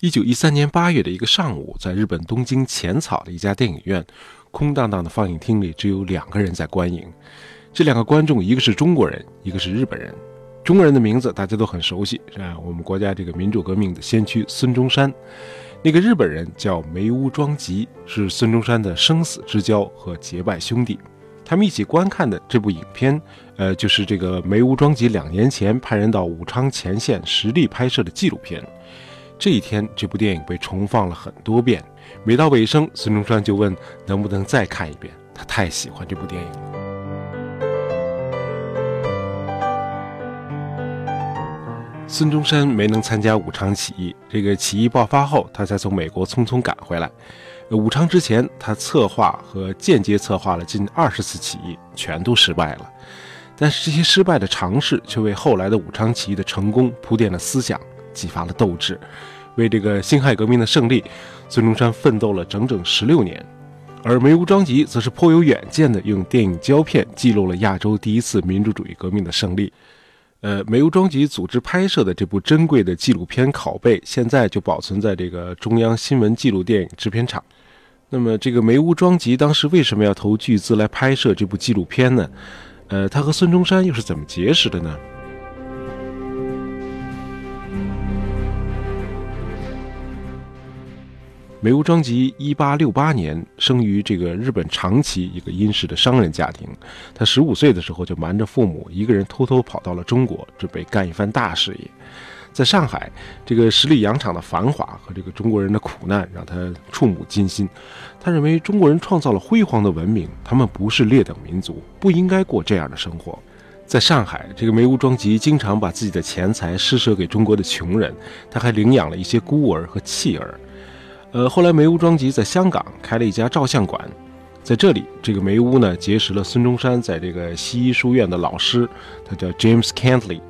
一九一三年八月的一个上午，在日本东京浅草的一家电影院，空荡荡的放映厅里只有两个人在观影。这两个观众，一个是中国人，一个是日本人。中国人的名字大家都很熟悉，是吧？我们国家这个民主革命的先驱孙中山。那个日本人叫梅屋庄吉，是孙中山的生死之交和结拜兄弟。他们一起观看的这部影片，呃，就是这个梅屋庄吉两年前派人到武昌前线实地拍摄的纪录片。这一天，这部电影被重放了很多遍。每到尾声，孙中山就问能不能再看一遍。他太喜欢这部电影了。孙中山没能参加武昌起义，这个起义爆发后，他才从美国匆匆赶回来。武昌之前，他策划和间接策划了近二十次起义，全都失败了。但是这些失败的尝试，却为后来的武昌起义的成功铺垫了思想。激发了斗志，为这个辛亥革命的胜利，孙中山奋斗了整整十六年。而梅屋庄吉则是颇有远见的，用电影胶片记录了亚洲第一次民主主义革命的胜利。呃，梅屋庄吉组织拍摄的这部珍贵的纪录片拷贝，现在就保存在这个中央新闻纪录电影制片厂。那么，这个梅屋庄吉当时为什么要投巨资来拍摄这部纪录片呢？呃，他和孙中山又是怎么结识的呢？梅屋庄吉一八六八年生于这个日本长崎一个殷实的商人家庭。他十五岁的时候就瞒着父母，一个人偷偷跑到了中国，准备干一番大事业。在上海，这个十里洋场的繁华和这个中国人的苦难让他触目惊心。他认为中国人创造了辉煌的文明，他们不是劣等民族，不应该过这样的生活。在上海，这个梅屋庄吉经常把自己的钱财施舍给中国的穷人，他还领养了一些孤儿和弃儿。呃，后来梅屋庄吉在香港开了一家照相馆，在这里，这个梅屋呢结识了孙中山在这个西医书院的老师，他叫 James Cantley。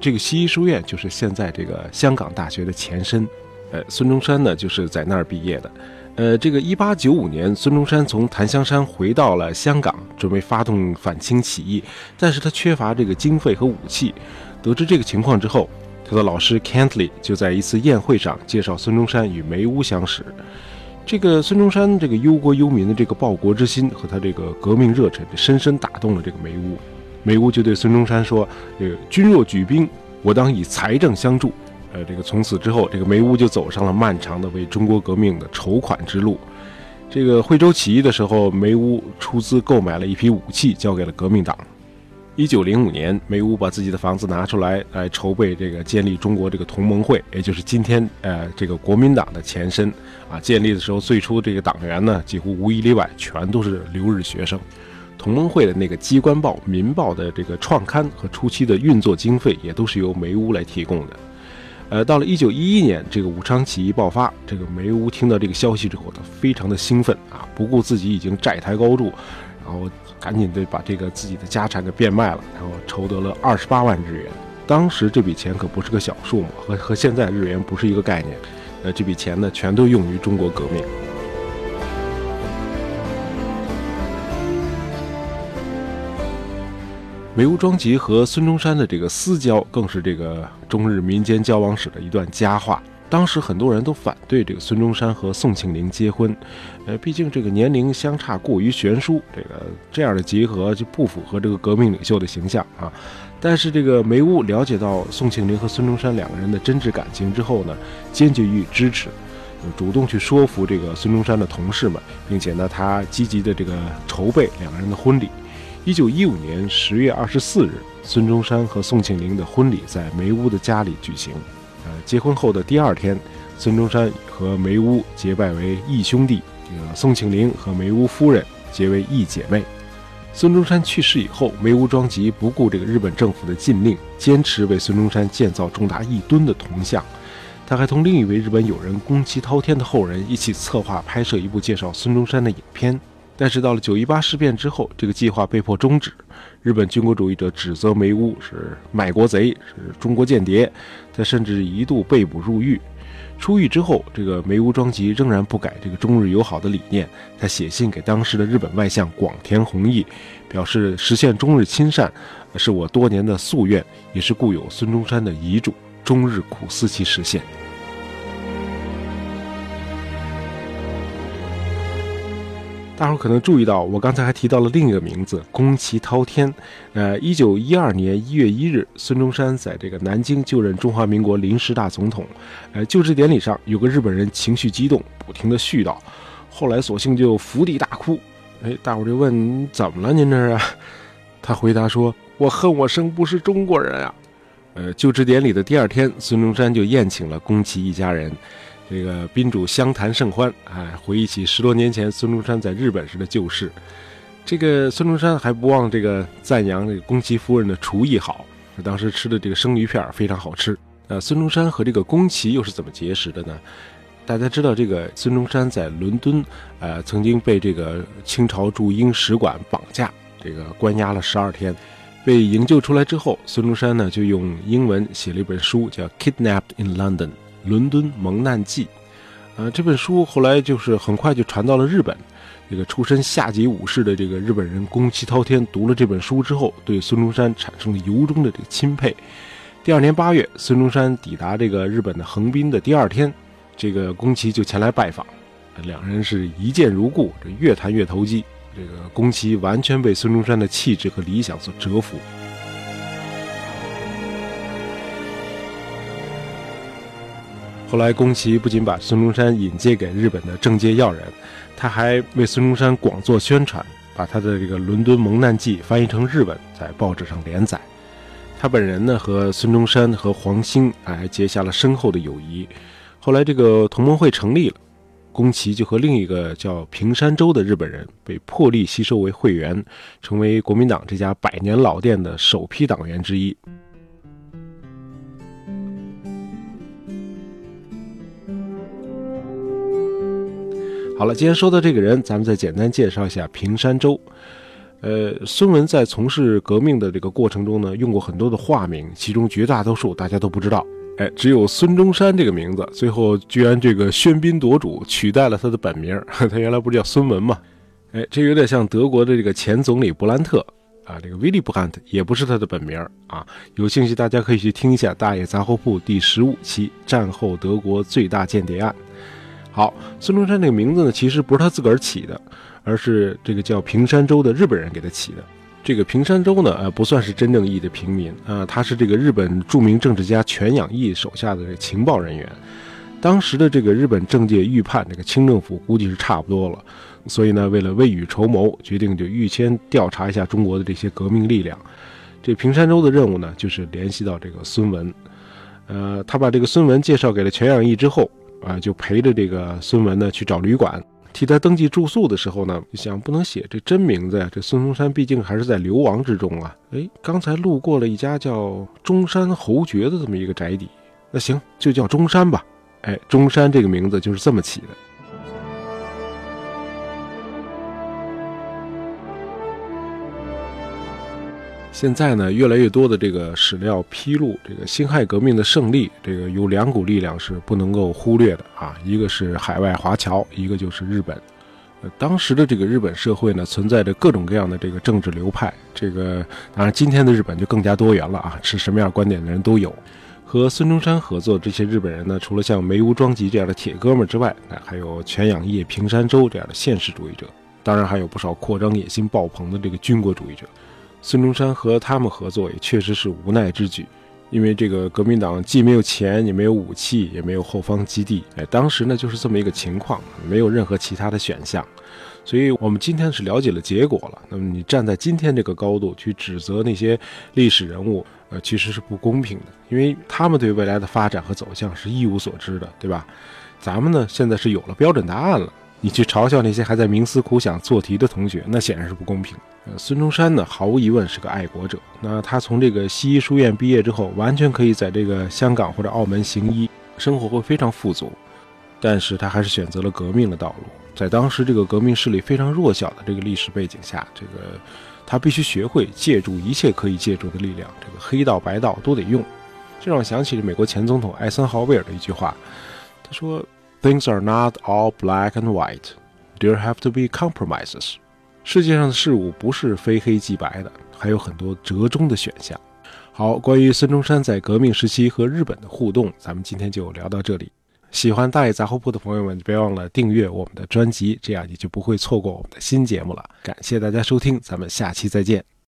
这个西医书院就是现在这个香港大学的前身。呃，孙中山呢就是在那儿毕业的。呃，这个1895年，孙中山从檀香山回到了香港，准备发动反清起义，但是他缺乏这个经费和武器。得知这个情况之后。他的老师 Cantley 就在一次宴会上介绍孙中山与梅屋相识。这个孙中山这个忧国忧民的这个报国之心和他这个革命热忱，深深打动了这个梅屋。梅屋就对孙中山说：“这个君若举兵，我当以财政相助。”呃，这个从此之后，这个梅屋就走上了漫长的为中国革命的筹款之路。这个惠州起义的时候，梅屋出资购买了一批武器，交给了革命党。一九零五年，梅屋把自己的房子拿出来，来筹备这个建立中国这个同盟会，也就是今天呃这个国民党的前身啊。建立的时候，最初这个党员呢，几乎无一例外全都是留日学生。同盟会的那个机关报《民报》的这个创刊和初期的运作经费，也都是由梅屋来提供的。呃，到了一九一一年，这个武昌起义爆发，这个梅屋听到这个消息之后，他非常的兴奋啊，不顾自己已经债台高筑，然后。赶紧的把这个自己的家产给变卖了，然后筹得了二十八万日元。当时这笔钱可不是个小数目，和和现在日元不是一个概念。呃，这笔钱呢，全都用于中国革命。梅屋庄吉和孙中山的这个私交，更是这个中日民间交往史的一段佳话。当时很多人都反对这个孙中山和宋庆龄结婚，呃，毕竟这个年龄相差过于悬殊，这个这样的结合就不符合这个革命领袖的形象啊。但是这个梅屋了解到宋庆龄和孙中山两个人的真挚感情之后呢，坚决予以支持，主动去说服这个孙中山的同事们，并且呢，他积极的这个筹备两个人的婚礼。一九一五年十月二十四日，孙中山和宋庆龄的婚礼在梅屋的家里举行。呃，结婚后的第二天，孙中山和梅屋结拜为义兄弟，这个宋庆龄和梅屋夫人结为义姐妹。孙中山去世以后，梅屋庄吉不顾这个日本政府的禁令，坚持为孙中山建造重达一吨的铜像。他还同另一位日本友人宫崎滔天的后人一起策划拍摄一部介绍孙中山的影片。但是到了九一八事变之后，这个计划被迫终止。日本军国主义者指责梅屋是卖国贼，是中国间谍，他甚至一度被捕入狱。出狱之后，这个梅屋庄吉仍然不改这个中日友好的理念。他写信给当时的日本外相广田弘毅，表示实现中日亲善是我多年的夙愿，也是故有孙中山的遗嘱，中日苦思其实现。大伙可能注意到，我刚才还提到了另一个名字——宫崎滔天。呃，一九一二年一月一日，孙中山在这个南京就任中华民国临时大总统。呃，就职典礼上，有个日本人情绪激动，不停地絮叨，后来索性就伏地大哭。哎，大伙就问：怎么了？您这是？他回答说：“我恨我生不是中国人啊！”呃，就职典礼的第二天，孙中山就宴请了宫崎一家人。这个宾主相谈甚欢，哎，回忆起十多年前孙中山在日本时的旧事。这个孙中山还不忘这个赞扬这个宫崎夫人的厨艺好，当时吃的这个生鱼片非常好吃。呃，孙中山和这个宫崎又是怎么结识的呢？大家知道，这个孙中山在伦敦，呃，曾经被这个清朝驻英使馆绑架，这个关押了十二天，被营救出来之后，孙中山呢就用英文写了一本书，叫《Kidnapped in London》。《伦敦蒙难记》，呃，这本书后来就是很快就传到了日本。这个出身下级武士的这个日本人宫崎滔天读了这本书之后，对孙中山产生了由衷的这个钦佩。第二年八月，孙中山抵达这个日本的横滨的第二天，这个宫崎就前来拜访，两人是一见如故，这越谈越投机。这个宫崎完全被孙中山的气质和理想所折服。后来，宫崎不仅把孙中山引荐给日本的政界要人，他还为孙中山广做宣传，把他的这个《伦敦蒙难记》翻译成日文，在报纸上连载。他本人呢，和孙中山和黄兴还结下了深厚的友谊。后来，这个同盟会成立了，宫崎就和另一个叫平山周的日本人被破例吸收为会员，成为国民党这家百年老店的首批党员之一。好了，今天说到这个人，咱们再简单介绍一下平山周。呃，孙文在从事革命的这个过程中呢，用过很多的化名，其中绝大多数大家都不知道。哎，只有孙中山这个名字，最后居然这个喧宾夺主，取代了他的本名。他原来不是叫孙文吗？哎，这有点像德国的这个前总理勃兰特啊，这个威利布兰特也不是他的本名啊。有兴趣大家可以去听一下《大爷杂货铺》第十五期《战后德国最大间谍案》。好，孙中山这个名字呢，其实不是他自个儿起的，而是这个叫平山周的日本人给他起的。这个平山周呢，呃，不算是真正意义的平民啊，他是这个日本著名政治家全养义手下的这个情报人员。当时的这个日本政界预判，这个清政府估计是差不多了，所以呢，为了未雨绸缪，决定就预先调查一下中国的这些革命力量。这平山周的任务呢，就是联系到这个孙文，呃，他把这个孙文介绍给了全养义之后。啊，就陪着这个孙文呢去找旅馆，替他登记住宿的时候呢，想不能写这真名字呀。这孙中山毕竟还是在流亡之中啊。哎，刚才路过了一家叫中山侯爵的这么一个宅邸，那行就叫中山吧。哎，中山这个名字就是这么起的。现在呢，越来越多的这个史料披露，这个辛亥革命的胜利，这个有两股力量是不能够忽略的啊，一个是海外华侨，一个就是日本。呃，当时的这个日本社会呢，存在着各种各样的这个政治流派，这个当然今天的日本就更加多元了啊，是什么样观点的人都有。和孙中山合作这些日本人呢，除了像梅屋庄吉这样的铁哥们之外，那还有全养义、平山周这样的现实主义者，当然还有不少扩张野心爆棚的这个军国主义者。孙中山和他们合作也确实是无奈之举，因为这个革命党既没有钱，也没有武器，也没有后方基地。哎，当时呢就是这么一个情况，没有任何其他的选项。所以，我们今天是了解了结果了。那么，你站在今天这个高度去指责那些历史人物，呃，其实是不公平的，因为他们对未来的发展和走向是一无所知的，对吧？咱们呢，现在是有了标准答案了。你去嘲笑那些还在冥思苦想做题的同学，那显然是不公平。呃，孙中山呢，毫无疑问是个爱国者。那他从这个西医书院毕业之后，完全可以在这个香港或者澳门行医，生活会非常富足。但是他还是选择了革命的道路。在当时这个革命势力非常弱小的这个历史背景下，这个他必须学会借助一切可以借助的力量，这个黑道白道都得用。这让我想起了美国前总统艾森豪威尔的一句话，他说。Things are not all black and white. There have to be compromises. 世界上的事物不是非黑即白的，还有很多折中的选项。好，关于孙中山在革命时期和日本的互动，咱们今天就聊到这里。喜欢大爷杂货铺的朋友们，别忘了订阅我们的专辑，这样你就不会错过我们的新节目了。感谢大家收听，咱们下期再见。